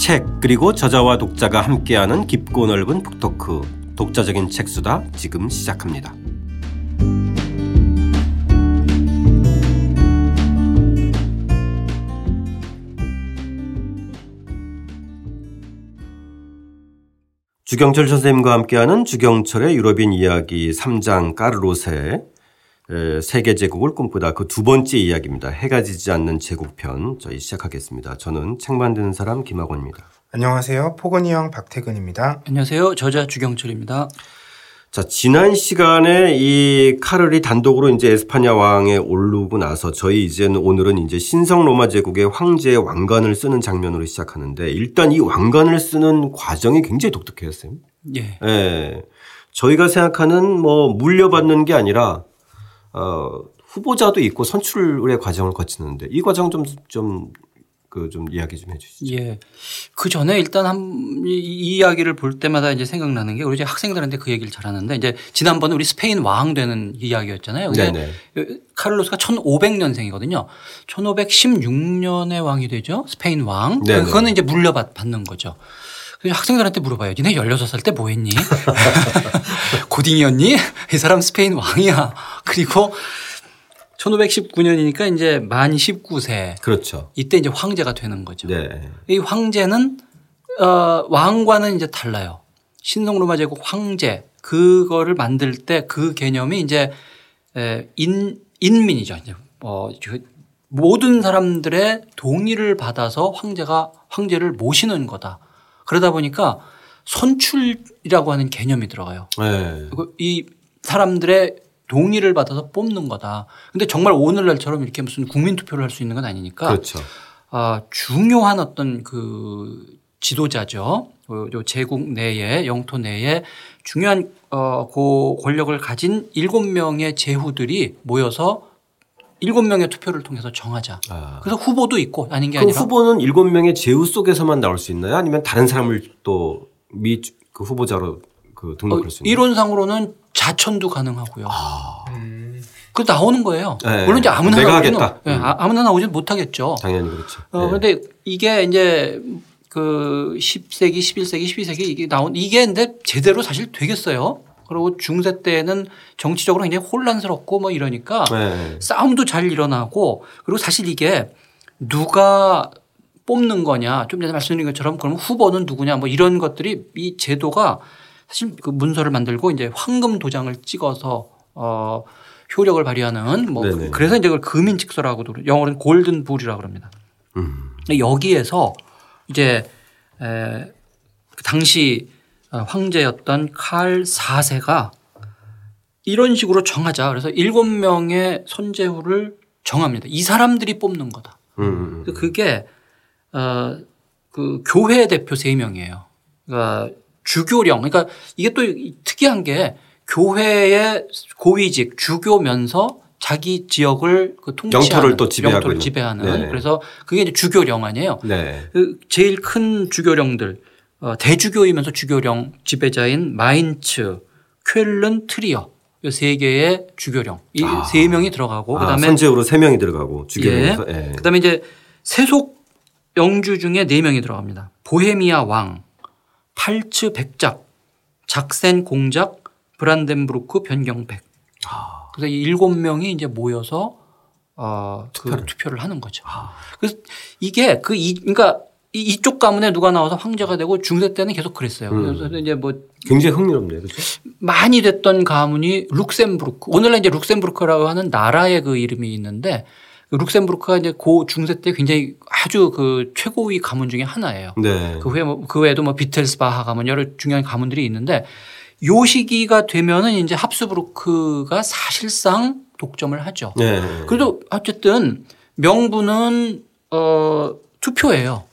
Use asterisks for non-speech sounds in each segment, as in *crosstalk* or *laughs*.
책 그리고 저자와 독자가 함께하는 깊고 넓은 북토크 독자적인 책수다 지금 시작합니다. 주경철 선생님과 함께하는 주경철의 유럽인 이야기 3장 까르로세 세계 제국을 꿈꾸다 그 두 번째 이야기입니다. 해가 지지 않는 제국편 저희 시작하겠습니다. 저는 책 만드는 사람 김학원입니다. 안녕하세요. 포건이 형 박태근입니다. 안녕하세요. 저자 주경철입니다. 자, 지난 시간에 이 카를이 단독으로 이제 에스파냐 왕에 오르고 나서 저희 이제는 오늘은 이제 신성 로마 제국의 황제의 왕관을 쓰는 장면으로 시작하는데 일단 이 왕관을 쓰는 과정이 굉장히 독특해요, 쌤. 예. 예. 저희가 생각하는 뭐 물려받는 게 아니라 어, 후보자도 있고 선출의 과정을 거치는데 이 과정 좀 좀 그좀 그 이야기 좀 해주시죠. 예. 그 전에 일단 한, 이, 이 이야기를 볼 때마다 이제 생각나는 게 우리 이제 학생들한테 그 얘기를 잘 하는데 이제 지난번에 우리 스페인 왕 되는 이야기였잖아요. 근데 카를로스가 1500년생이거든요. 1516년에 왕이 되죠. 스페인 왕. 네네. 그거는 이제 물려받는 거죠. 그래서 학생들한테 물어봐요. 니네 16살 때 뭐 했니? *laughs* 고딩이었니? 이 사람 스페인 왕이야. 그리고 1519년이니까 이제 만 19세. 그렇죠. 이때 이제 황제가 되는 거죠. 네. 이 황제는 어, 왕과는 이제 달라요. 신성 로마 제국 황제 그거를 만들 때 그 개념이 이제 인 인민이죠. 이제 어 모든 사람들의 동의를 받아서 황제가 황제를 모시는 거다. 그러다 보니까 선출이라고 하는 개념이 들어가요. 네. 이 사람들의 동의를 받아서 뽑는 거다. 근데 정말 오늘날처럼 이렇게 무슨 국민 투표를 할 수 있는 건 아니니까. 그렇죠. 아, 중요한 어떤 그 지도자죠. 요 제국 내에 영토 내에 중요한 어, 그 권력을 가진 일곱 명의 제후들이 모여서 일곱 명의 투표를 통해서 정하자. 아. 그래서 후보도 있고 아닌 게 아니라. 후보는 일곱 명의 제후 속에서만 나올 수 있나요? 아니면 다른 사람을 또 미 그 후보자로 그 등록할 어, 수 있나요? 이론상으로는 자천도 가능하고요. 아. 그 나오는 거예요. 네. 물론 이제 아무나 내가 하겠다. 네. 음. 아무나 나오지는 못하겠죠. 당연히 그렇죠. 어, 네. 근데 이게 이제 그 10세기, 11세기, 12세기 이게 나온 이게 근데 제대로 사실 되겠어요. 그리고 중세 때는 정치적으로 굉장히 혼란스럽고 뭐 이러니까 네. 싸움도 잘 일어나고 그리고 사실 이게 누가 뽑는 거냐 좀 전에 말씀드린 것처럼 그럼 후보는 누구냐 뭐 이런 것들이 이 제도가 사실 그 문서를 만들고 이제 황금 도장을 찍어서 어 효력을 발휘하는 뭐 네네. 그래서 이제 그걸 금인 직서라고도 영어로는 골든 불이라고 그럽니다. 음. 여기에서 이제 에, 그 당시 어, 황제였던 칼 4세가 이런 식으로 정하자. 그래서 일곱 명의 선제후를 정합니다. 이 사람들이 뽑는 거다. 음. 그게 어, 그 교회 대표 3명이에요. 그러니까 주교령. 그러니까 이게 또 특이한 게 교회의 고위직 주교면서 자기 지역을 그 통치하는 영토를 또 지배하고 영토를 지배하는 네. 그래서 그게 이제 주교령 아니에요. 네. 그 제일 큰 주교령들 어, 대주교이면서 주교령 지배자인 마인츠, 쾰른, 트리어 이 세 개의 주교령 이세 아. 명이 들어가고 아, 그다음에 선제후로 세 명이 들어가고 주교령에서 예. 예. 그다음에 이제 세속 영주 중에 네 명이 들어갑니다. 보헤미아 왕, 팔츠 백작, 작센 공작, 브란덴부르크 변경백. 아. 그래서 이 일곱 명이 이제 모여서 어, 그 투표를. 그 투표를 하는 거죠. 아. 그래서 이게 그 이, 그러니까 이쪽 가문에 누가 나와서 황제가 되고 중세 때는 계속 그랬어요. 음. 그래서 이제 뭐 굉장히 흥미롭네요. 그렇죠? 많이 됐던 가문이 룩셈부르크. 오늘날 이제 룩셈부르크라고 하는 나라의 그 이름이 있는데 그 룩셈부르크가 이제 고 중세 때 굉장히 아주 그 최고위 가문 중에 하나예요. 네. 그 후에 뭐 그 외에도 뭐 비텔스바흐 가문 여러 중요한 가문들이 있는데 요 시기가 되면은 이제 합스부르크가 사실상 독점을 하죠. 네. 그래도 어쨌든 명분은 어 투표예요.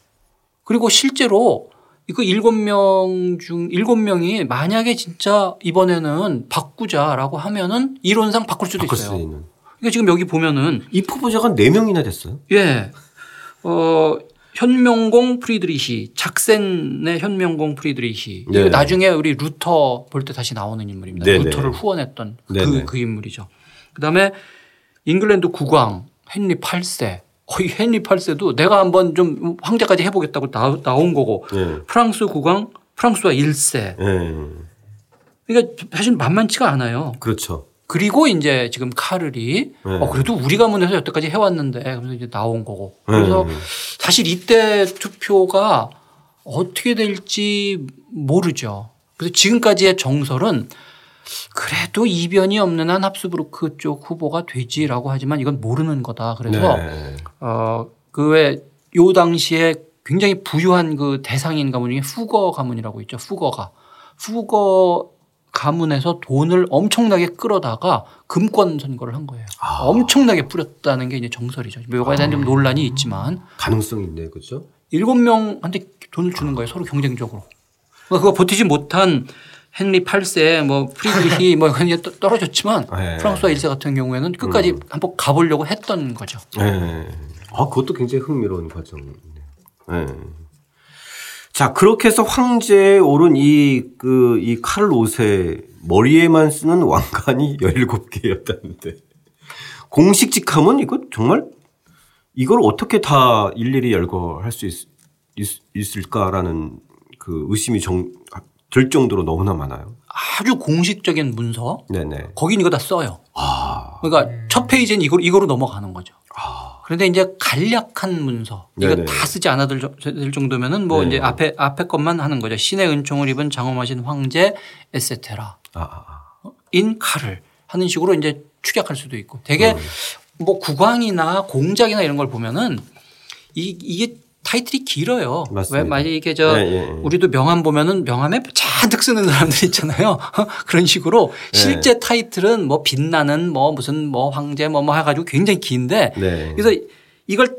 그리고 실제로 이거 일곱 명 중 일곱 명이 만약에 진짜 이번에는 바꾸자라고 하면은 이론상 바꿀 수도 있어요. 그러니까 지금 여기 보면은 이 후보자가 네 명이나 됐어요. 예. 어 현명공 프리드리히 작센의 현명공 프리드리히 네. 나중에 우리 루터 볼 때 다시 나오는 인물입니다. 네네. 루터를 후원했던 그, 그 인물이죠. 그다음에 잉글랜드 국왕 헨리 8세 거의 헨리 8세도 내가 한번 좀 황제까지 해보겠다고 나, 나온 거고 예. 프랑스 국왕 프랑스와 1세 예. 그러니까 사실 만만치가 않아요. 그렇죠. 그리고 이제 지금 카를이 네. 어 그래도 우리 가문에서 여태까지 해왔는데 그래서 이제 나온 거고 그래서 네. 사실 이때 투표가 어떻게 될지 모르죠. 그래서 지금까지의 정설은 그래도 이변이 없는 한 합스부르크 쪽 후보가 되지라고 하지만 이건 모르는 거다. 그래서 네. 어그 왜요 당시에 굉장히 부유한 그 대상인 가문 중에 후거 가문이라고 있죠. 후거가 후거 가문에서 돈을 엄청나게 끌어다가 금권 선거를 한 거예요. 엄청나게 뿌렸다는 게 이제 정설이죠. 뭐 요거에 대한 좀 논란이 있지만 가능성이 있네, 그렇죠? 일곱 명한테 돈을 주는 거예요. 서로 경쟁적으로. 그러니까 그거 버티지 못한 헨리 8세 뭐 프리드리히 *laughs* 뭐 그냥 떠- 떨어졌지만 네. 프랑스와 1세 같은 경우에는 끝까지 한번 가보려고 했던 거죠. 예. 아, 그것도 굉장히 흥미로운 과정이네요. 예. 자, 그렇게 해서 황제에 오른 이, 그, 이 칼 옷의 머리에만 쓰는 왕관이 *laughs* 17개였다는데. 공식 직함은 이거 정말 이걸 어떻게 다 일일이 열거할 수 있, 을까라는그 의심이 정, 들 정도로 너무나 많아요. 아주 공식적인 문서 네네. 거긴 이거 다 써요. 아, 그러니까 첫 페이지는 이걸 이거로 넘어가는 거죠. 그런데 이제 간략한 문서 이거 네네. 다 쓰지 않아도 저- 될 정도면은 뭐 네. 이제 앞에 앞에 것만 하는 거죠. 신의 은총을 입은 장엄하신 황제 에세테라 아, 아, 아. 인 칼을 하는 식으로 이제 축약할 수도 있고 되게 음. 뭐 국왕이나 공작이나 이런 걸 보면은 이, 이게 타이틀이 길어요. 맞습니다. 왜 만약에 이게 저 예, 예, 예. 우리도 명함 보면은 명함에 잔뜩 쓰는 사람들 있잖아요. *laughs* 그런 식으로 네. 실제 타이틀은 뭐 빛나는 뭐 무슨 뭐 황제 뭐 뭐 해가지고 굉장히 긴데 네. 그래서 이걸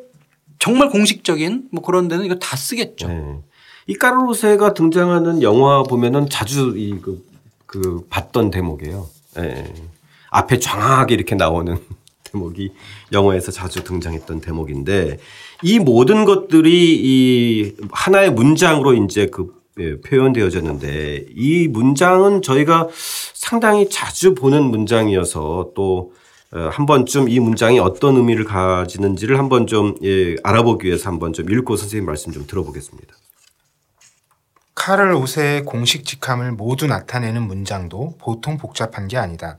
정말 공식적인 뭐 그런 데는 이거 다 쓰겠죠. 네. 이 까르로세가 등장하는 영화 보면은 자주 이그 그 봤던 대목이에요. 예. 앞에 장하게 이렇게 나오는 대목이 영화에서 자주 등장했던 대목인데 이 모든 것들이 이 하나의 문장으로 이제 그 예, 표현되어졌는데 이 문장은 저희가 상당히 자주 보는 문장이어서 또 어, 한 번쯤 이 문장이 어떤 의미를 가지는지를 한번 좀 예, 알아보기 위해서 한번 좀 읽고 선생님 말씀 좀 들어보겠습니다. 카를 5세의 공식 직함을 모두 나타내는 문장도 보통 복잡한 게 아니다.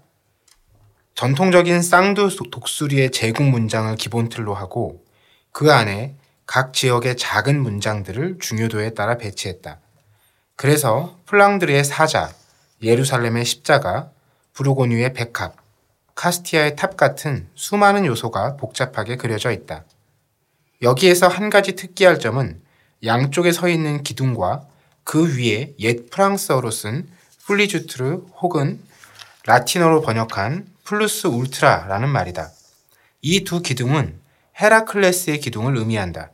전통적인 쌍두 독수리의 제국 문장을 기본 틀로 하고 그 안에 각 지역의 작은 문장들을 중요도에 따라 배치했다. 그래서 플랑드르의 사자, 예루살렘의 십자가, 부르고뉴의 백합, 카스티야의 탑 같은 수많은 요소가 복잡하게 그려져 있다. 여기에서 한 가지 특기할 점은 양쪽에 서 있는 기둥과 그 위에 옛 프랑스어로 쓴 Plus Oultre 혹은 라틴어로 번역한 Plus Ultra라는 말이다. 이 두 기둥은 헤라클레스의 기둥을 의미한다.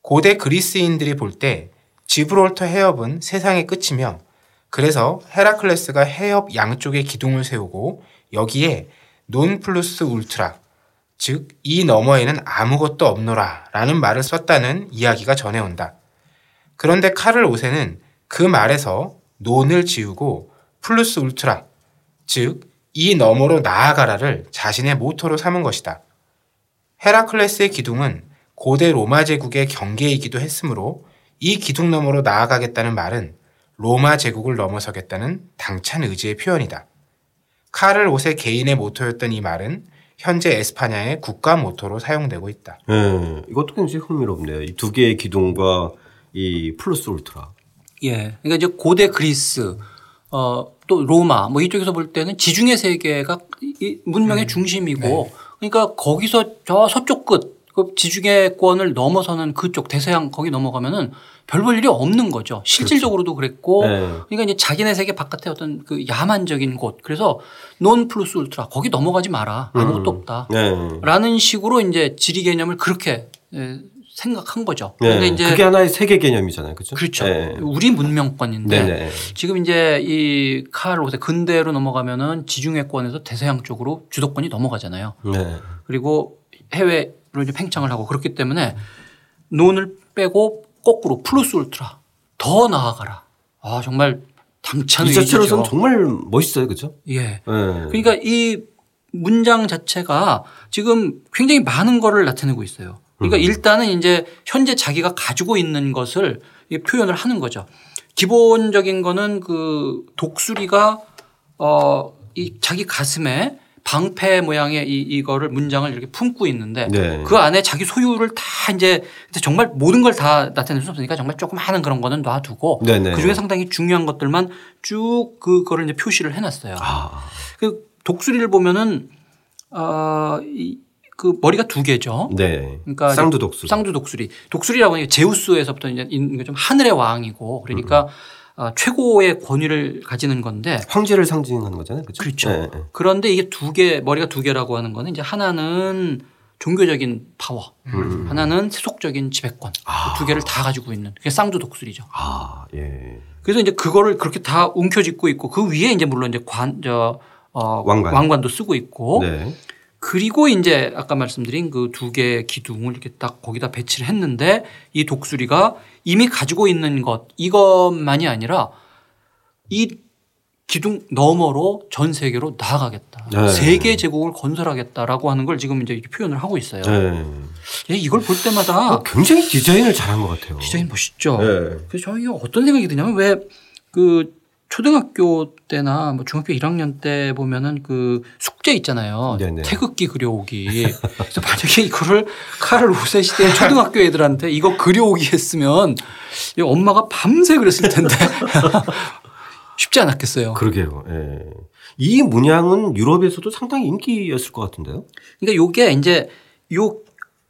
고대 그리스인들이 볼 때 지브롤터 해협은 세상의 끝이며 그래서 헤라클레스가 해협 양쪽에 기둥을 세우고 여기에 Non Plus Ultra 즉 이 너머에는 아무것도 없노라 라는 말을 썼다는 이야기가 전해온다. 그런데 카를 5세는 그 말에서 Non을 지우고 Plus Ultra 즉 이 너머로 나아가라를 자신의 모토로 삼은 것이다. 헤라클레스의 기둥은 고대 로마 제국의 경계이기도 했으므로 이 기둥 너머로 나아가겠다는 말은 로마 제국을 넘어서겠다는 당찬 의지의 표현이다. 카를 5세 개인의 모토였던 이 말은 현재 에스파냐의 국가 모토로 사용되고 있다. 예, 이것도 굉장히 흥미롭네요. 이 두 개의 기둥과 이 플러스 울트라. 예. 그러니까 이제 고대 그리스 어, 또 로마 뭐 이쪽에서 볼 때는 지중해 세계가 이 문명의 중심이고 그러니까 거기서 저 서쪽 끝, 그 지중해권을 넘어서는 그쪽 대서양 거기 넘어가면은 별 볼 일이 없는 거죠. 실질적으로도 그랬고 네. 그러니까 이제 자기네 세계 바깥에 어떤 그 야만적인 곳 그래서 논 플러스 울트라 거기 넘어가지 마라 아무것도 없다. 네. 라는 식으로 이제 지리 개념을 그렇게 예, 생각한 거죠. 네. 그런데 이제 그게 하나의 세계 개념이잖아요. 그렇죠? 그렇죠. 네. 우리 문명권인데 네네. 지금 이제 이칼 옷에 근대로 넘어가면은 지중해권에서 대서양 쪽으로 주도권이 넘어가잖아요. 네. 그리고 해외로 이제 팽창을 하고 그렇기 때문에 논을 빼고 거꾸로 플러스 울트라 더 나아가라. 아 정말 당찬 이 자체로서는. 정말 멋있어요. 그렇죠? 예. 네. 그러니까 이 문장 자체가 지금 굉장히 많은 거를 나타내고 있어요. 그러니까 음. 일단은 이제 현재 자기가 가지고 있는 것을 표현을 하는 거죠. 기본적인 거는 그 독수리가 어, 이 자기 가슴에 방패 모양의 이, 이거를 문장을 이렇게 품고 있는데 네. 그 안에 자기 소유를 다 이제 정말 모든 걸 다 나타낼 수 없으니까 정말 조그마한 그런 거는 놔두고 네네. 그 중에 상당히 중요한 것들만 쭉 그거를 이제 표시를 해놨어요. 아, 그 독수리를 보면은 어 그 머리가 두 개죠. 네. 그러니까 쌍두 독수리. 쌍두 독수리. 독수리라고 하는 게 제우스에서부터 이제 게좀 하늘의 왕이고 그러니까 음. 어, 최고의 권위를 가지는 건데 황제를 상징하는 거잖아요. 그렇죠? 그렇죠. 네, 네. 그런데 이게 두 개, 머리가 두 개라고 하는 거는 이제 하나는 종교적인 파워, 음. 하나는 세속적인 지배권. 아. 두 개를 다 가지고 있는 그게 쌍두 독수리죠. 아, 예. 그래서 이제 그거를 그렇게 다 움켜쥐고 있고 그 위에 이제 물론 이제 관, 저, 어, 왕관. 도 쓰고 있고 네. 그리고 이제 아까 말씀드린 그 두 개의 기둥을 이렇게 딱 거기다 배치를 했는데 이 독수리가 이미 가지고 있는 것 이것만이 아니라 이 기둥 너머로 전 세계로 나아가겠다. 네. 세계 제국을 건설하겠다라고 하는 걸 지금 이제 이렇게 표현을 하고 있어요. 네. 예, 이걸 볼 때마다 어, 굉장히 디자인을 잘한 것 같아요. 디자인 멋있죠. 네. 그래서 저희가 어떤 생각이 드냐면 왜 그 초등학교 때나 뭐 중학교 1학년 때 보면은 그 숙제 있잖아요. 네네. 태극기 그려오기. 그래서 만약에 이거를 카를 5세 시대 초등학교 애들한테 이거 그려오기 했으면 이 엄마가 밤새 그랬을 텐데 *laughs* 쉽지 않았겠어요. 그러게요. 예. 이 문양은 유럽에서도 상당히 인기였을 것 같은데요. 그러니까 요게 이제 요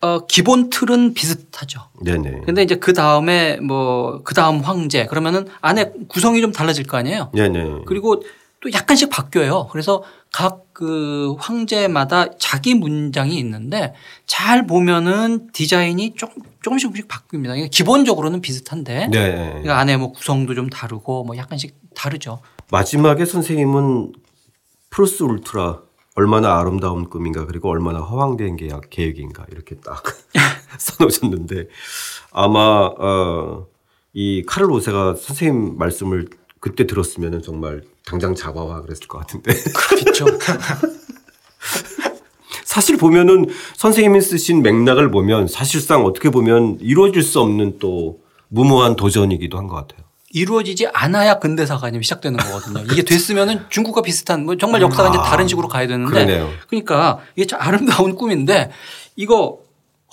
어, 기본 틀은 비슷하죠. 네네. 근데 이제 그 다음에 뭐 그 다음 황제 그러면은 안에 구성이 좀 달라질 거 아니에요. 네네. 그리고 또 약간씩 바뀌어요. 그래서 각 그 황제마다 자기 문장이 있는데 잘 보면은 디자인이 조금 조금씩 조금씩 바뀝니다. 그러니까 기본적으로는 비슷한데 네. 그러니까 안에 뭐 구성도 좀 다르고 뭐 약간씩 다르죠. 마지막에 선생님은 프로스 울트라 얼마나 아름다운 꿈인가 그리고 얼마나 허황된 계약, 계획인가 이렇게 딱 *laughs* 써놓으셨는데 아마 어, 이 카를 오세가 선생님 말씀을 그때 들었으면 정말 당장 잡아와 그랬을 것 같은데 그렇죠. *laughs* 사실 보면은 선생님이 쓰신 맥락을 보면 사실상 어떻게 보면 이루어질 수 없는 또 무모한 도전이기도 한 것 같아요. 이루어지지 않아야 근대사가 이제 시작되는 거거든요. 이게 됐으면은 중국과 비슷한 뭐 정말 역사가 이제 다른 식으로 가야 되는데 그러네요. 그러니까 이게 참 아름다운 꿈인데 이거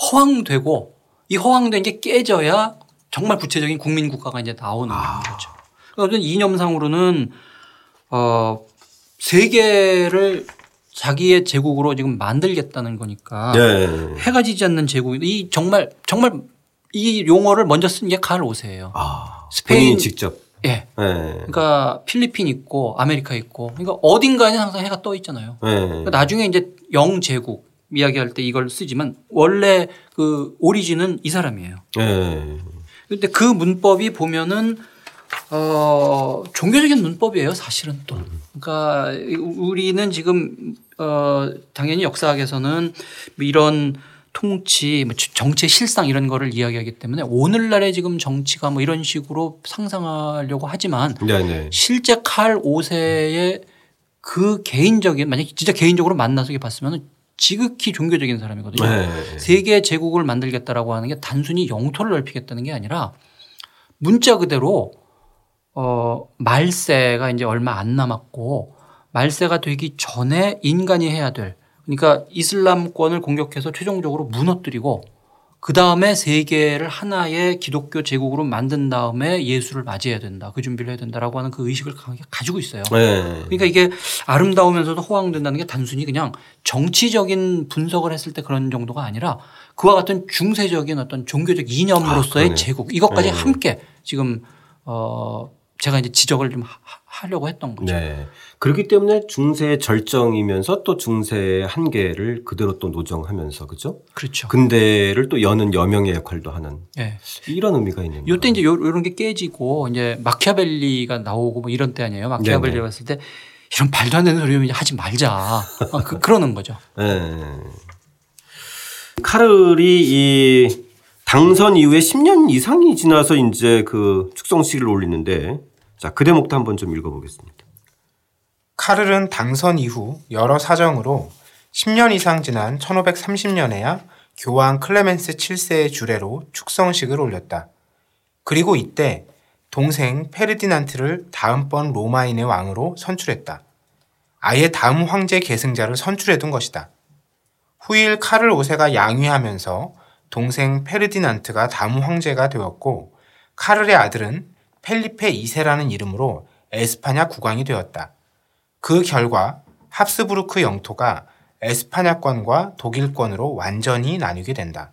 허황되고 이 허황된 게 깨져야 정말 구체적인 국민 국가가 이제 나오는 거죠. 그러니까 이념상으로는 어 세계를 자기의 제국으로 지금 만들겠다는 거니까 네. 해가 지지 않는 제국 이 정말 정말 이 용어를 먼저 쓴게 카를 오세예요. 아, 스페인- 직접. 예. 네. 그러니까 필리핀 있고 아메리카 있고 그러니까 어딘가에 항상 해가 떠 있잖아요. 네. 그러니까 나중에 이제 영제국 이야기할 때 이걸 쓰지만 원래 그 origin은 이 사람이에요. 네. 근데 그 문법이 보면은 어 종교적인 문법이에요, 사실은 또. 그러니까 우리는 지금 어 당연히 역사학에서는 뭐 이런 통치, 뭐 정치의 실상 이런 거를 이야기하기 때문에 오늘날의 지금 정치가 뭐 이런 식으로 상상하려고 하지만 네. 네. 실제 칼 5세의 그 개인적인 만약 진짜 개인적으로 만나서 봤으면 지극히 종교적인 사람이거든요. 네. 세계 제국을 만들겠다라고 하는 게 단순히 영토를 넓히겠다는 게 아니라 문자 그대로 어 말세가 이제 얼마 안 남았고 말세가 되기 전에 인간이 해야 될 그러니까 이슬람권을 공격해서 최종적으로 무너뜨리고 그 다음에 세계를 하나의 기독교 제국으로 만든 다음에 예수를 맞이해야 된다. 그 준비를 해야 된다라고 하는 그 의식을 강하게 가지고 있어요. 네. 그러니까 이게 아름다우면서도 호황된다는 게 단순히 그냥 정치적인 분석을 했을 때 그런 정도가 아니라 그와 같은 중세적인 어떤 종교적 이념으로서의 아. 제국 이것까지 네. 함께 지금 어 제가 이제 지적을 좀 하- 하려고 했던 거죠. 네. 그렇기 때문에 중세의 절정이면서 또 중세의 한계를 그대로 또 노정하면서 그죠? 그렇죠. 근대를 또 여는 여명의 역할도 하는 예. 이런 의미가 있는 요때 이제 요- 요런 게 깨지고 이제 마키아벨리가 나오고 뭐 이런 때 아니에요. 마키아벨리 네네. 봤을 때 이런 말도 안 되는 소리 하지 말자. 아, 그, 그러는 거죠. *laughs* 네. 카를이 이 당선 이후에 10년 이상이 지나서 이제 그 축성식을 올리는데 자, 그 대목도 한번 좀 읽어보겠습니다. 카를은 당선 이후 여러 사정으로 10년 이상 지난 1530년에야 교황 클레멘스 7세의 주례로 축성식을 올렸다. 그리고 이때 동생 페르디난트를 다음번 로마인의 왕으로 선출했다. 아예 다음 황제 계승자를 선출해둔 것이다. 후일 카를 5세가 양위하면서 동생 페르디난트가 다음 황제가 되었고 카를의 아들은 펠리페 2세라는 이름으로 에스파냐 국왕이 되었다. 그 결과 합스부르크 영토가 에스파냐권과 독일권으로 완전히 나뉘게 된다.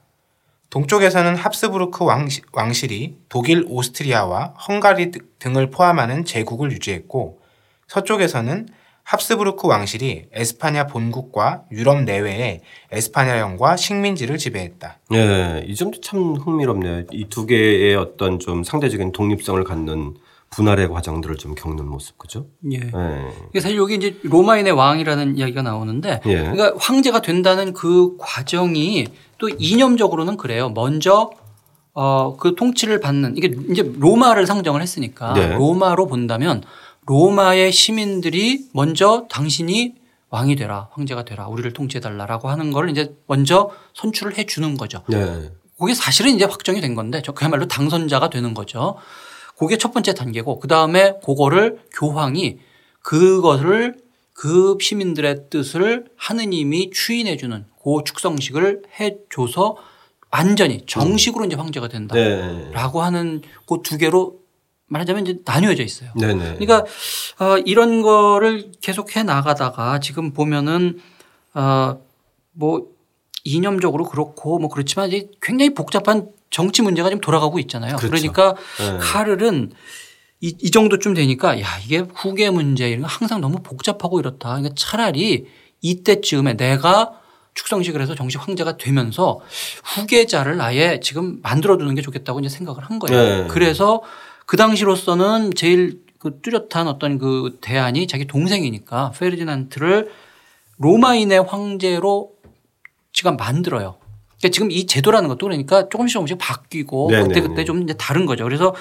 동쪽에서는 합스부르크 왕실 이 독일, 오스트리아와 헝가리 등을 포함하는 제국을 유지했고 서쪽에서는 합스부르크 왕실이 에스파냐 본국과 유럽 내외의 에스파냐령과 식민지를 지배했다. 네, 이 점도 참 흥미롭네요. 이 두 개의 어떤 좀 상대적인 독립성을 갖는 분할의 과정들을 좀 겪는 모습, 그죠? 예. 네. 사실 여기 이제 로마인의 왕이라는 이야기가 나오는데, 예. 그러니까 황제가 된다는 그 과정이 또 이념적으로는 그래요. 먼저 어, 그 통치를 받는 이게 이제 로마를 상정을 했으니까 네. 로마로 본다면 로마의 시민들이 먼저 당신이 왕이 되라, 황제가 되라, 우리를 통치해달라라고 하는 걸 이제 먼저 선출을 해 주는 거죠. 네. 그게 사실은 이제 확정이 된 건데 저 그야말로 당선자가 되는 거죠. 그게 첫 번째 단계고 그 다음에 그거를 교황이 그것을 그 시민들의 뜻을 하느님이 추인해 주는 그 축성식을 해 줘서 완전히 정식으로 음. 이제 황제가 된다라고 네. 하는 그 두 개로 말하자면 이제 나뉘어져 있어요. 네네. 그러니까 어, 이런 거를 계속 해 나가다가 지금 보면은 어뭐 이념적으로 그렇고 뭐 그렇지만 이제 굉장히 복잡한 정치 문제가 지금 돌아가고 있잖아요. 그렇죠. 그러니까 네. 카를은 이, 이 정도쯤 되니까 야 이게 후계 문제 이런 거 항상 너무 복잡하고 이렇다. 그러니까 차라리 이때쯤에 내가 축성식을 해서 정식 황제가 되면서 후계자를 아예 지금 만들어 두는 게 좋겠다고 이제 생각을 한 거예요. 네. 그래서 그 당시로서는 제일 그 뚜렷한 어떤 그 대안이 자기 동생이니까 페르디난트를 로마인의 황제로 지금 만들어요. 그러니까 지금 이 제도라는 것도 그러니까 조금씩 조금씩 바뀌고 네네. 그때 그때 좀 이제 다른 거죠. 그래서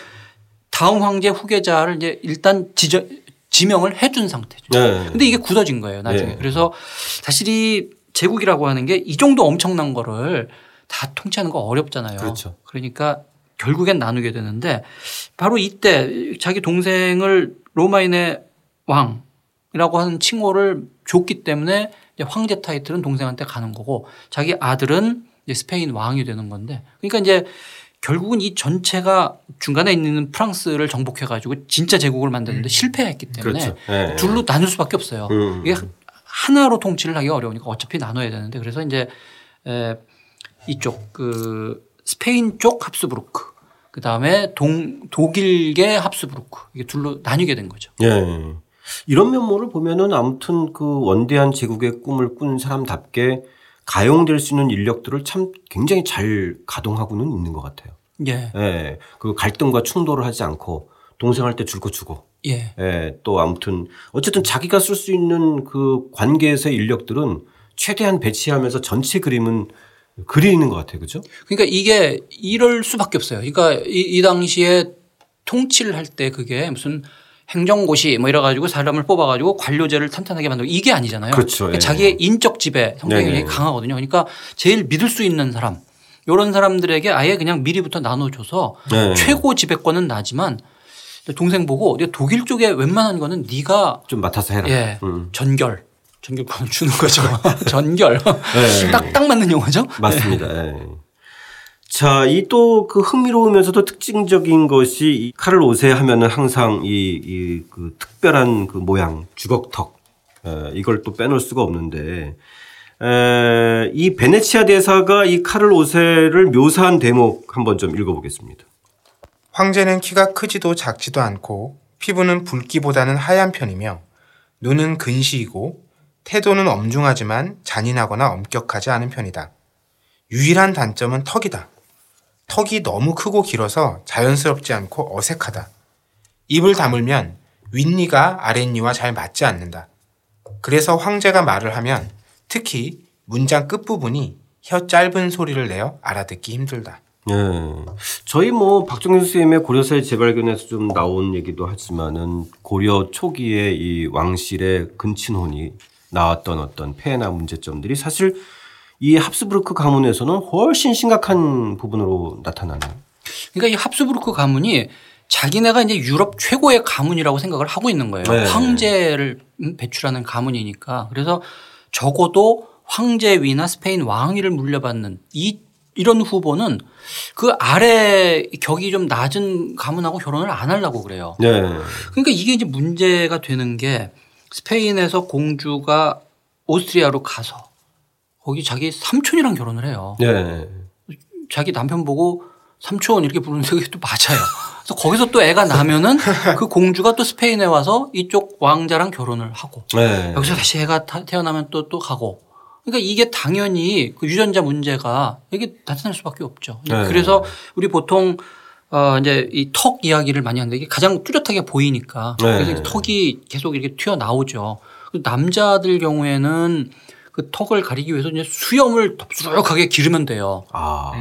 다음 황제 후계자를 이제 일단 지저, 지명을 해준 상태죠. 네. 근데 이게 굳어진 거예요, 나중에. 네. 그래서 사실 이 제국이라고 하는 게 이 정도 엄청난 거를 다 통치하는 거 어렵잖아요. 그렇죠. 그러니까 결국엔 나누게 되는데 바로 이때 자기 동생을 로마인의 왕이라고 하는 칭호를 줬기 때문에 황제 타이틀은 동생한테 가는 거고 자기 아들은 스페인 왕이 되는 건데 그러니까 이제 결국은 이 전체가 중간에 있는 프랑스를 정복해 가지고 진짜 제국을 만드는데 음. 실패했기 때문에 그렇죠. 네. 둘로 나눌 수밖에 없어요. 음. 이게 하나로 통치를 하기 어려우니까 어차피 나눠야 되는데 그래서 이제 에 이쪽 그 스페인 쪽 합스부르크 그 다음에 동 독일계 합스부르크 이게 둘로 나뉘게 된 거죠. 예. 이런 면모를 보면은 아무튼 그 원대한 제국의 꿈을 꾼 사람답게 가용될 수 있는 인력들을 참 굉장히 잘 가동하고는 있는 것 같아요. 예. 예. 그 갈등과 충돌을 하지 않고 동생할 때 줄 거 주고. 예. 예. 또 아무튼 어쨌든 자기가 쓸 수 있는 그 관계에서의 인력들은 최대한 배치하면서 전체 그림은 그리는 것 같아요. 그죠? 그러니까 이게 이럴 수밖에 없어요. 그러니까 이, 이 당시에 통치를 할 때 그게 무슨 행정고시 뭐 이래 가지고 사람을 뽑아 가지고 관료제를 탄탄하게 만들고 이게 아니잖아요. 그렇죠. 그러니까 예. 자기의 인적 지배 성격이 굉장히 강하거든요. 그러니까 제일 믿을 수 있는 사람 이런 사람들에게 아예 그냥 미리부터 나눠줘서 네. 최고 지배권은 나지만 동생 보고 독일 쪽에 웬만한 거는 네가 좀 맡아서 해라. 예. 음. 전결 전결권을 주는 거죠. *laughs* 전결. 네. 딱 딱 맞는 용어죠. 맞습니다. 네. 자, 이 또 그 흥미로우면서도 특징적인 것이 이 칼을 옷에 하면은 항상 이, 이 그 특별한 그 모양, 주걱턱, 에, 이걸 또 빼놓을 수가 없는데, 에, 이 베네치아 대사가 이 칼을 옷에를 묘사한 대목 한번 좀 읽어보겠습니다. 황제는 키가 크지도 작지도 않고 피부는 붉기보다는 하얀 편이며 눈은 근시이고 태도는 엄중하지만 잔인하거나 엄격하지 않은 편이다. 유일한 단점은 턱이다. 턱이 너무 크고 길어서 자연스럽지 않고 어색하다. 입을 다물면 윗니가 아랫니와 잘 맞지 않는다. 그래서 황제가 말을 하면 특히 문장 끝부분이 혀 짧은 소리를 내어 알아듣기 힘들다. 네. 저희 뭐 박정희 선생님의 고려사의 재발견에서 좀 나온 얘기도 하지만은 고려 초기에 이 왕실의 근친혼이 나왔던 어떤 폐해나 문제점들이 사실 이 합스부르크 가문에서는 훨씬 심각한 부분으로 나타나네요. 그러니까 이 합스부르크 가문이 자기네가 이제 유럽 최고의 가문이라고 생각을 하고 있는 거예요. 네. 황제를 배출하는 가문이니까. 그래서 적어도 황제 위나 스페인 왕위를 물려받는 이 이런 후보는 그 아래 격이 좀 낮은 가문하고 결혼을 안 하려고 그래요. 네. 그러니까 이게 이제 문제가 되는 게 스페인에서 공주가 오스트리아로 가서 거기 자기 삼촌이랑 결혼을 해요. 네. 자기 남편 보고 삼촌 이렇게 부르는데 그게 또 맞아요. 그래서 거기서 또 애가 나면은 그 공주가 또 스페인에 와서 이쪽 왕자랑 결혼을 하고 네. 여기서 다시 애가 타- 태어나면 또또 가고. 그러니까 이게 당연히 그 유전자 문제가 이게 나타날 수밖에 없죠. 네. 그래서 우리 보통 어 이제 이 턱 이야기를 많이 하는데 이게 가장 뚜렷하게 보이니까 네. 그래서 턱이 계속 이렇게 튀어 나오죠. 남자들 경우에는 그 턱을 가리기 위해서 이제 수염을 덥수룩하게 기르면 돼요. 아.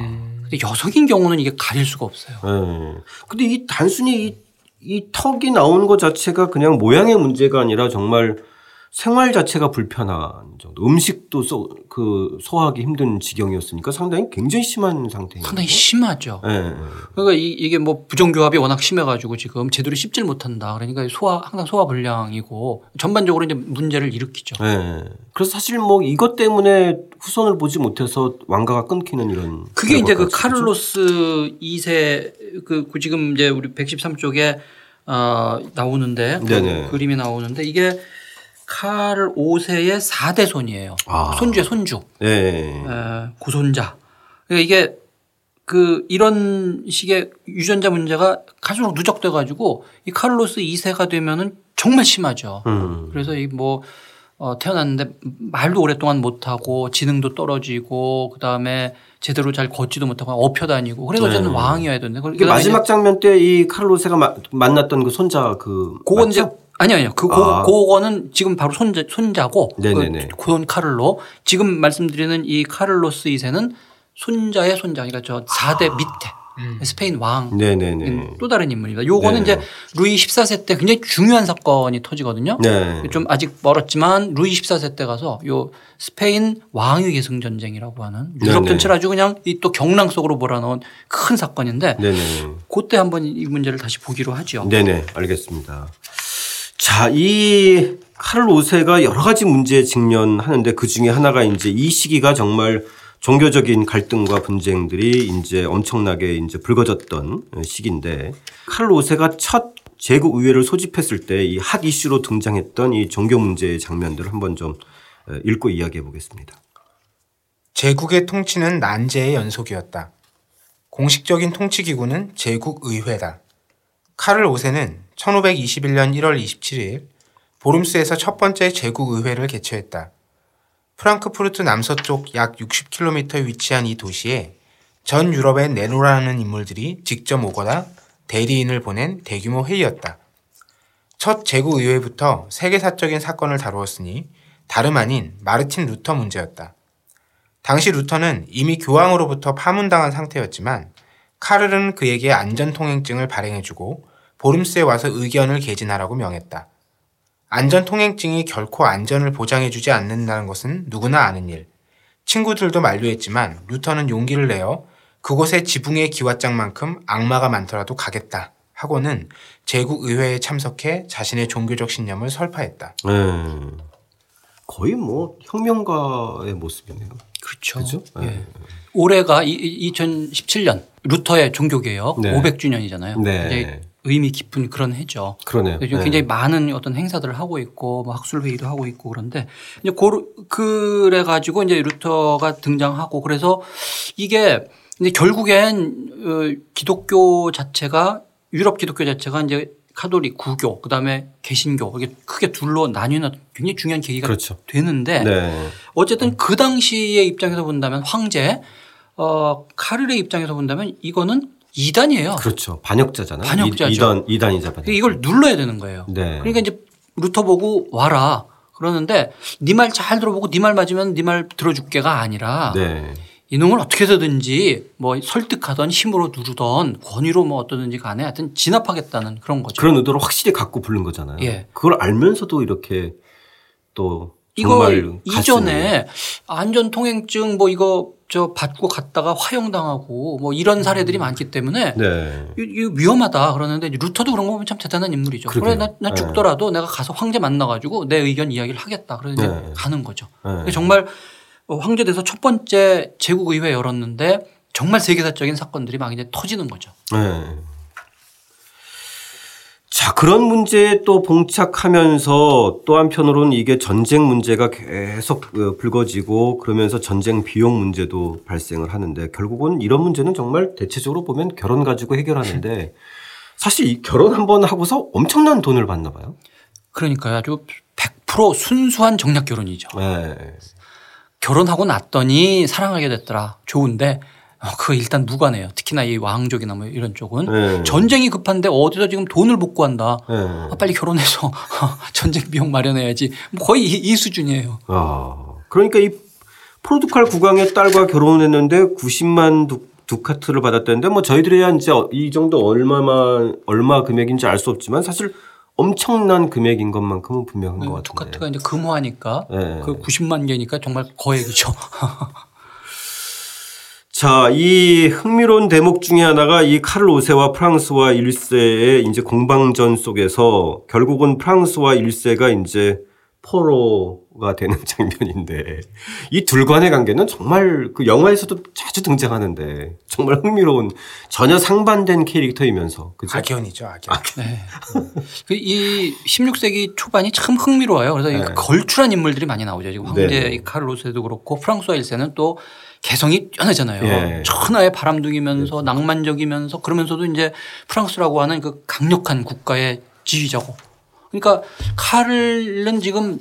근데 여성인 경우는 이게 가릴 수가 없어요. 네. 근데 이 단순히 이, 이 턱이 나온 것 자체가 그냥 모양의 문제가 아니라 정말 생활 자체가 불편한 정도. 음식도 소, 그 소화하기 힘든 지경이었으니까 상당히 굉장히 심한 상태인 상당히. 심하죠. 네. 그러니까 이, 이게 뭐 부정교합이 워낙 심해가지고 지금 제대로 씹질 못한다. 그러니까 소화 항상 소화 불량이고 전반적으로 이제 문제를 일으키죠. 네. 그래서 사실 뭐 이것 때문에 후손을 보지 못해서 왕가가 끊기는 이런 그게 이제 그? 카를로스 2세 그, 그 지금 이제 우리 113쪽에 어, 나오는데 그. 그림이 나오는데 이게 카를 5세의 4대 손이에요. 아. 손주의 손주. 네. 에, 고손자. 그러니까 이게 그 이런 식의 유전자 문제가 갈수록 누적돼 가지고 이 카를로스 2세가 되면은 정말 심하죠. 음. 그래서 이뭐 어, 태어났는데 말도 오랫동안 못하고 지능도 떨어지고 그 다음에 제대로 잘 걷지도 못하고 업혀 다니고 그래서 네. 어쨌든 왕이어야 되는데 그다음에 마지막 장면 때 이 카를 오세가 마- 만났던 그 손자 그 그건 이제 맞죠? 아니 아니요. 그 아. 고, 그거는 지금 바로 손자 손자고 네네네. 그 카를로 지금 말씀드리는 이 카를로스 2세는 손자의 손자 그러니까 저 4대 밑에 스페인 왕 네네네. 또 다른 인물입니다. 요거는 네. 이제 루이 14세 때 굉장히 중요한 사건이 터지거든요. 네. 좀 아직 멀었지만 루이 14세 때 가서 요 스페인 왕위 계승 전쟁이라고 하는 유럽. 전체를 아주 그냥 이 또 격랑 속으로 몰아넣은 큰 사건인데 네네. 그때 한번 이 문제를 다시 보기로 하죠. 네네. 알겠습니다. 자, 이 카를 5세가 여러 가지 문제에 직면하는데 그 중에 하나가 이제 이 시기가 정말 종교적인 갈등과 분쟁들이 이제 엄청나게 이제 불거졌던 시기인데 카를 5세가 첫 제국 의회를 소집했을 때 이 핫 이슈로 등장했던 이 종교 문제의 장면들을 한번 좀 읽고 이야기해 보겠습니다. 제국의 통치는 난제의 연속이었다. 공식적인 통치 기구는 제국 의회다. 카를 5세는 1521년 1월 27일 보름스에서 첫 번째 제국의회를 개최했다. 프랑크푸르트 남서쪽 약 60km에 위치한 이 도시에 전 유럽의 네로라는 인물들이 직접 오거나 대리인을 보낸 대규모 회의였다. 첫 제국의회부터 세계사적인 사건을 다루었으니 다름 아닌 마르틴 루터 문제였다. 당시 루터는 이미 교황으로부터 파문당한 상태였지만 카를은 그에게 안전통행증을 발행해주고 보름스에 와서 의견을 개진하라고 명했다. 안전통행증이 결코 안전을 보장해주지 않는다는 것은 누구나 아는 일. 친구들도 만류했지만 루터는 용기를 내어 그곳의 지붕의 기왓장만큼 악마가 많더라도 가겠다 하고는 제국의회에 참석해 자신의 종교적 신념을 설파했다. 네. 거의 뭐 혁명가의 모습이네요. 그렇죠. 그죠? 예. 올해가 이, 2017년 루터의 종교개혁 네. 500주년이잖아요. 네. 의미 깊은 그런 해죠. 그러네요. 요즘 네. 굉장히 많은 어떤 행사들을 하고 있고 뭐 학술 회의도 하고 있고 그런데 이제 고르- 그래 가지고 이제 루터가 등장하고 그래서 이게 이제 결국엔 어, 기독교 자체가 유럽 기독교 자체가 이제 카톨릭 구교 그다음에 개신교 이게 크게 둘로 나뉘는 굉장히 중요한 계기가 그렇죠. 되는데 네. 어쨌든 그 당시의 입장에서 본다면 황제 어 카를의 입장에서 본다면 이거는 이단이에요. 그렇죠. 반역자잖아요. 반역자죠. 이단 이단이자 반역. 이걸 눌러야 되는 거예요. 네. 그러니까 이제 루터 보고 와라. 그러는데 네 말 잘 들어보고 네 말 맞으면 네 말 들어줄게가 아니라 네. 이놈을 어떻게 해서든지 뭐 설득하던 힘으로 누르던 권위로 뭐 어떠든지 간에 하여튼 진압하겠다는 그런 거죠. 그런 의도를 확실히 갖고 부른 거잖아요. 예. 그걸 알면서도 이렇게 또 정말 이전에 안전 통행증 뭐 이거 저 받고 갔다가 화형당하고 뭐 이런 사례들이 많기 때문에 네. 이- 위험하다 그러는데 루터도 그런 거 보면 참 대단한 인물이죠. 그래 그러게요. 나, 나 네. 죽더라도 내가 가서 황제 만나가지고 내 의견 이야기를 하겠다. 그래서 이제 네. 가는 거죠. 네. 정말 어, 황제 돼서 첫 번째 제국의회 열었는데 정말 세계사적인 사건들이 막 이제 터지는 거죠. 네. 자, 그런 문제에 또 봉착하면서 또 한편으로는 이게 전쟁 문제가 계속 어, 불거지고 그러면서 전쟁 비용 문제도 발생을 하는데 결국은 이런 문제는 정말 대체적으로 보면 결혼 가지고 해결하는데 *laughs* 사실 이 결혼 한 번 하고서 엄청난 돈을 받나 봐요. 그러니까 아주 100% 순수한 정략 결혼이죠. 네. 결혼하고 났더니 사랑하게 됐더라. 좋은데 어, 그거 일단 무관해요. 특히나 이 왕족이나 뭐 이런 쪽은 네. 전쟁이 급한데 어디서 지금 돈을 못 구한다. 네. 아, 빨리 결혼해서 *laughs* 전쟁 비용 마련해야지. 뭐 거의 이, 이 수준이에요. 아, 그러니까 이 포르투갈 국왕의 딸과 결혼했는데 90만 두, 두카트를 받았다는데 뭐 저희들이야 이제 이 정도 얼마만 얼마 금액인지 알 수 없지만 사실 엄청난 금액인 것만큼은 분명한 것 같은데. 두카트가 이제 금화니까 네. 그 90만 개니까 정말 거액이죠. *laughs* 자, 이 흥미로운 대목 중에 하나가 이 카를 5세와 프랑스와 1세의 이제 공방전 속에서 결국은 프랑스와 1세가 이제 포로가 되는 *laughs* 장면인데 이 둘 간의 관계는 정말 그 영화에서도 자주 등장하는데 정말 흥미로운 전혀 상반된 캐릭터이면서 그죠? 악연이죠, 악연. 네. 그이 16세기 초반이 참 흥미로워요. 그래서 이 네. 걸출한 인물들이 많이 나오죠. 지금 황제 네. 이 카를로스도 그렇고 프랑스와 1세는 또 개성이 뛰어나잖아요. 예. 천하의 바람둥이면서 낭만적이면서 그러면서도 이제 프랑스라고 하는 그 강력한 국가의 지휘자고. 그러니까 카를은 지금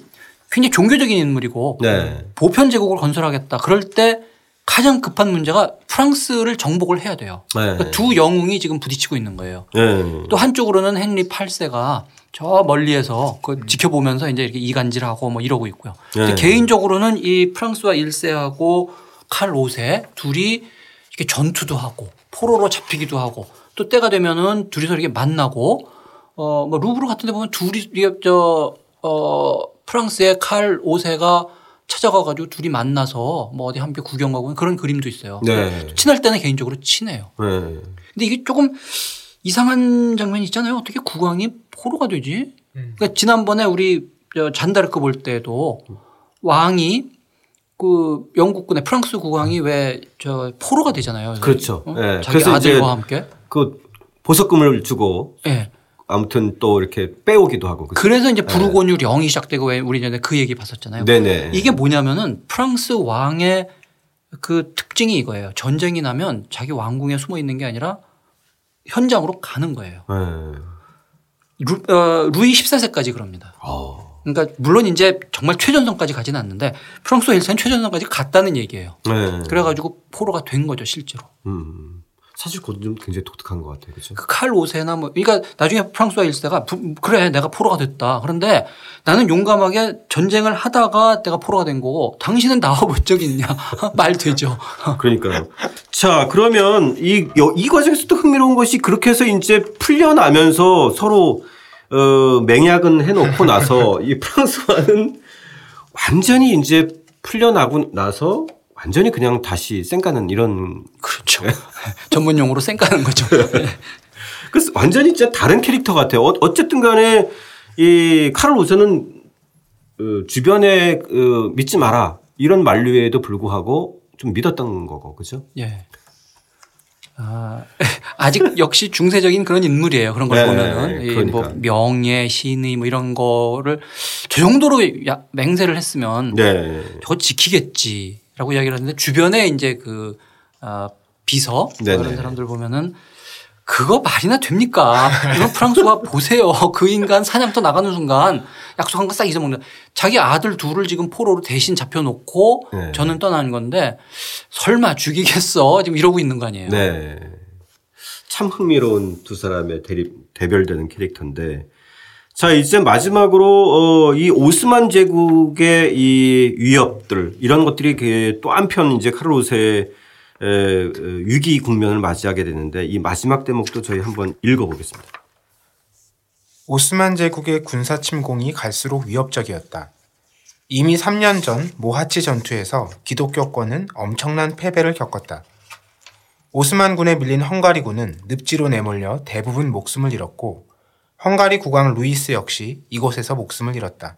굉장히 종교적인 인물이고 네. 보편 제국을 건설하겠다. 그럴 때 가장 급한 문제가 프랑스를 정복을 해야 돼요. 네. 그러니까 두 영웅이 지금 부딪히고 있는 거예요. 네. 또 한쪽으로는 헨리 8세가 저 멀리에서 그 지켜보면서 이제 이렇게 이간질하고 뭐 이러고 있고요. 네. 개인적으로는 이 프랑스와 1세하고 칼 5세 둘이 이렇게 전투도 하고 포로로 잡히기도 하고 또 때가 되면은 둘이서 이렇게 만나고 어 뭐 루브르 같은 데 보면 둘이 저어 프랑스의 칼 5세가 찾아가 가지고 둘이 만나서 뭐 어디 함께 구경 가고 그런 그림도 있어요. 네. 친할 때는 개인적으로 친해요. 네. 근데 이게 조금 이상한 장면이 있잖아요. 어떻게 국왕이 포로가 되지? 음. 그러니까 지난번에 우리 저 잔다르크 볼 때도 왕이 그 영국군의 프랑스 국왕이 왜 저 포로가 되잖아요. 그렇죠. 어? 네. 자기 그래서 아들과 함께. 그 보석금을 주고 예. 아무튼 또 이렇게 빼오기도 하고. 그죠? 그래서 이제 부르고뉴 령이 시작되고 왜 우리 전에 그 얘기 봤었잖아요. 네네. 이게 뭐냐면은 프랑스 왕의 그 특징이 이거예요. 전쟁이 나면 자기 왕궁에 숨어 있는 게 아니라 현장으로 가는 거예요. 네. 루, 어, 루이 14세까지 그럽니다. 어. 그러니까 물론 이제 정말 최전선까지 가지는 않는데 프랑스와 1세는 최전선까지 갔다는 얘기예요. 네. 그래가지고 포로가 된 거죠 실제로. 음. 사실 그건 좀 굉장히 독특한 것 같아요. 그렇죠? 그칼 5세나 뭐 그러니까 나중에 프랑스와 1세가 부- 그래 내가 포로가 됐다. 그런데 나는 용감하게 전쟁을 하다가 내가 포로가 된 거고 당신은 나와 본 적이 있냐 *laughs* 말 되죠. 그러니까요. 자, 그러면 이, 여- 이 과정에서 또 흥미로운 것이 그렇게 해서 이제 풀려나면서 서로 어, 맹약은 해놓고 나서 *laughs* 이 프랑스와는 완전히 이제 풀려나고 나서 완전히 그냥 다시 쌩까는 이런 그렇죠. *laughs* 전문 용어로 쌩까는 거죠. *laughs* 그래서 완전히 진짜 다른 캐릭터 같아요. 어, 어쨌든 간에 이 카를 오서는 어, 주변에 어, 믿지 마라 이런 만류에도 불구하고 좀 믿었던 거고 그죠? 예. 아, 아직 역시 중세적인 그런 인물이에요. 그런 걸 네, 보면은 이뭐 그러니까. 명예, 신의 뭐 이런 거를 저 정도로 야- 맹세를 했으면 네. 저거 지키겠지라고 이야기를 하는데 주변에 이제 그 아, 비서 네네. 그런 사람들 보면은 그거 말이나 됩니까? 이건 *laughs* 프랑스와 보세요. 그 인간 사냥터 나가는 순간 약속한 거 싹 잊어먹는. 자기 아들 둘을 지금 포로로 대신 잡혀놓고 네. 저는 떠나는 건데 설마 죽이겠어? 지금 이러고 있는 거 아니에요. 네. 참 흥미로운 두 사람의 대립, 대별되는 캐릭터인데. 자, 이제 마지막으로, 어, 이 오스만 제국의 이 위협들, 이런 것들이 그또 한편 이제 카를로스의 위기 국면을 맞이하게 되는데 이 마지막 대목도 저희 한번 읽어보겠습니다. 오스만 제국의 군사 침공이 갈수록 위협적이었다. 이미 3년 전 모하치 전투에서 기독교권은 엄청난 패배를 겪었다. 오스만군에 밀린 헝가리군은 늪지로 내몰려 대부분 목숨을 잃었고 헝가리 국왕 루이스 역시 이곳에서 목숨을 잃었다.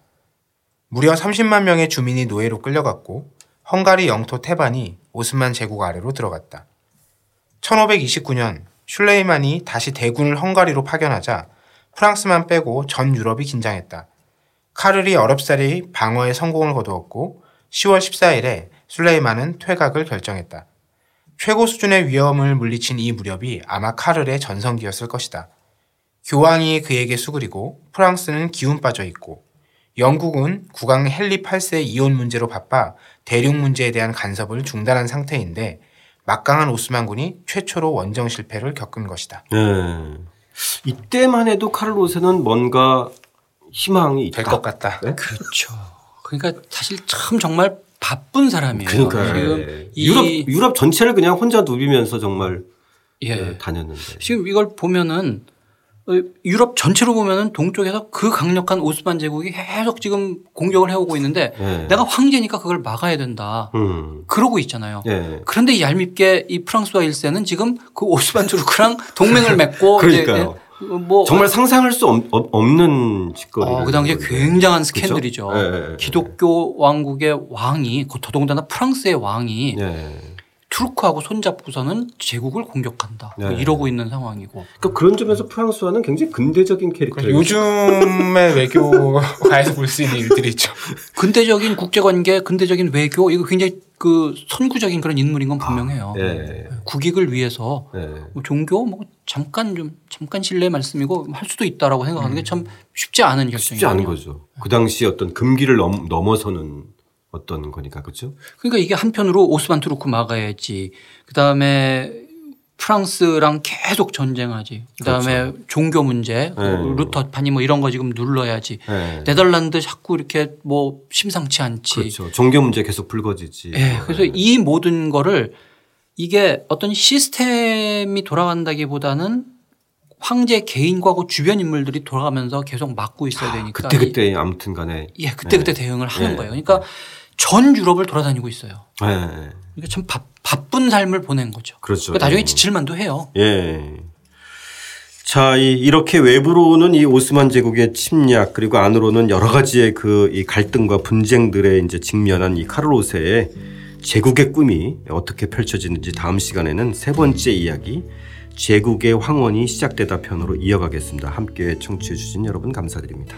무려 30만 명의 주민이 노예로 끌려갔고 헝가리 영토 태반이 오스만 제국 아래로 들어갔다. 1529년 슐레이만이 다시 대군을 헝가리로 파견하자 프랑스만 빼고 전 유럽이 긴장했다. 카르리 어렵사리 방어에 성공을 거두었고 10월 14일에 술레이만은 퇴각을 결정했다. 최고 수준의 위험을 물리친 이 무렵이 아마 카를의 전성기였을 것이다. 교황이 그에게 수그리고 프랑스는 기운 빠져 있고 영국은 국왕 헨리 8세 이혼 문제로 바빠 대륙 문제에 대한 간섭을 중단한 상태인데 막강한 오스만군이 최초로 원정 실패를 겪은 것이다. 네. 이때만 해도 카를로세는 뭔가 희망이 있다. 될것 같다. 네? 그렇죠. 그러니까 사실 참 정말 바쁜 사람이에요. 그러니까 지금 이 유럽 유럽 전체를 그냥 혼자 누비면서 정말 예. 네, 다녔는데. 지금 이걸 보면은 어, 유럽 전체로 보면은 동쪽에서 그 강력한 오스만 제국이 계속 지금 공격을 해오고 있는데 네. 내가 황제니까 그걸 막아야 된다. 음. 그러고 있잖아요. 예. 그런데 얄밉게 이 프랑스와 일세는 지금 그 오스만 투르크랑 *laughs* 동맹을 맺고 그러니까요. 이제 뭐 정말 상상할 수 없, 없는 짓거리. 어, 그 당시에 굉장한 스캔들이죠. 예, 예, 예. 기독교 왕국의 왕이 그 더더군다나 프랑스의 왕이 예. 투르크하고 손잡고서는 제국을 공격한다. 네. 이러고 있는 상황이고. 그러니까 그런 점에서 프랑스와는 굉장히 근대적인 캐릭터. 요즘의 *laughs* 외교가에서 볼 수 있는 일들이 있죠. 근대적인 국제관계, 근대적인 외교 이거 굉장히 그 선구적인 그런 인물인 건 분명해요. 예. 국익을 위해서 예. 뭐 종교 뭐 잠깐 좀 잠깐 신뢰 말씀이고 할 수도 있다라고 생각하는 게참 쉽지 않은 결정이에요. 쉽지 않은 거죠. 그 당시 어떤 금기를 넘, 넘어서는 어떤 거니까 그렇죠? 그러니까 이게 한편으로 오스만 투르크 막아야지. 그다음에 프랑스랑 계속 전쟁하지. 그다음에 종교 문제, 그 네. 루터파니 뭐 이런 거 지금 눌러야지. 예. 네덜란드 자꾸 이렇게 뭐 심상치 않지. 그렇죠. 종교 문제 계속 불거지지. 예. 그래서 이 모든 거를 이게 어떤 시스템이 돌아간다기보다는 황제 개인과 그 주변 인물들이 돌아가면서 계속 막고 있어야 되니까 그때 그때 아무튼 간에 이- 예, 그때 그때 대응을 하는 네. 거예요. 그러니까 전 유럽을 돌아다니고 있어요. 예. 그러니까 참 바, 바쁜 삶을 보낸 거죠. 그렇죠. 그러니까 나중에 예. 지칠만도 해요. 예. 자, 이, 이렇게 외부로는 이 오스만 제국의 침략 그리고 안으로는 여러 가지의 그 이 갈등과 분쟁들에 이제 직면한 이 카를로세의 제국의 꿈이 어떻게 펼쳐지는지 다음 시간에는 세 번째 이야기 제국의 황혼이 시작되다 편으로 이어가겠습니다. 함께 청취해 주신 여러분 감사드립니다.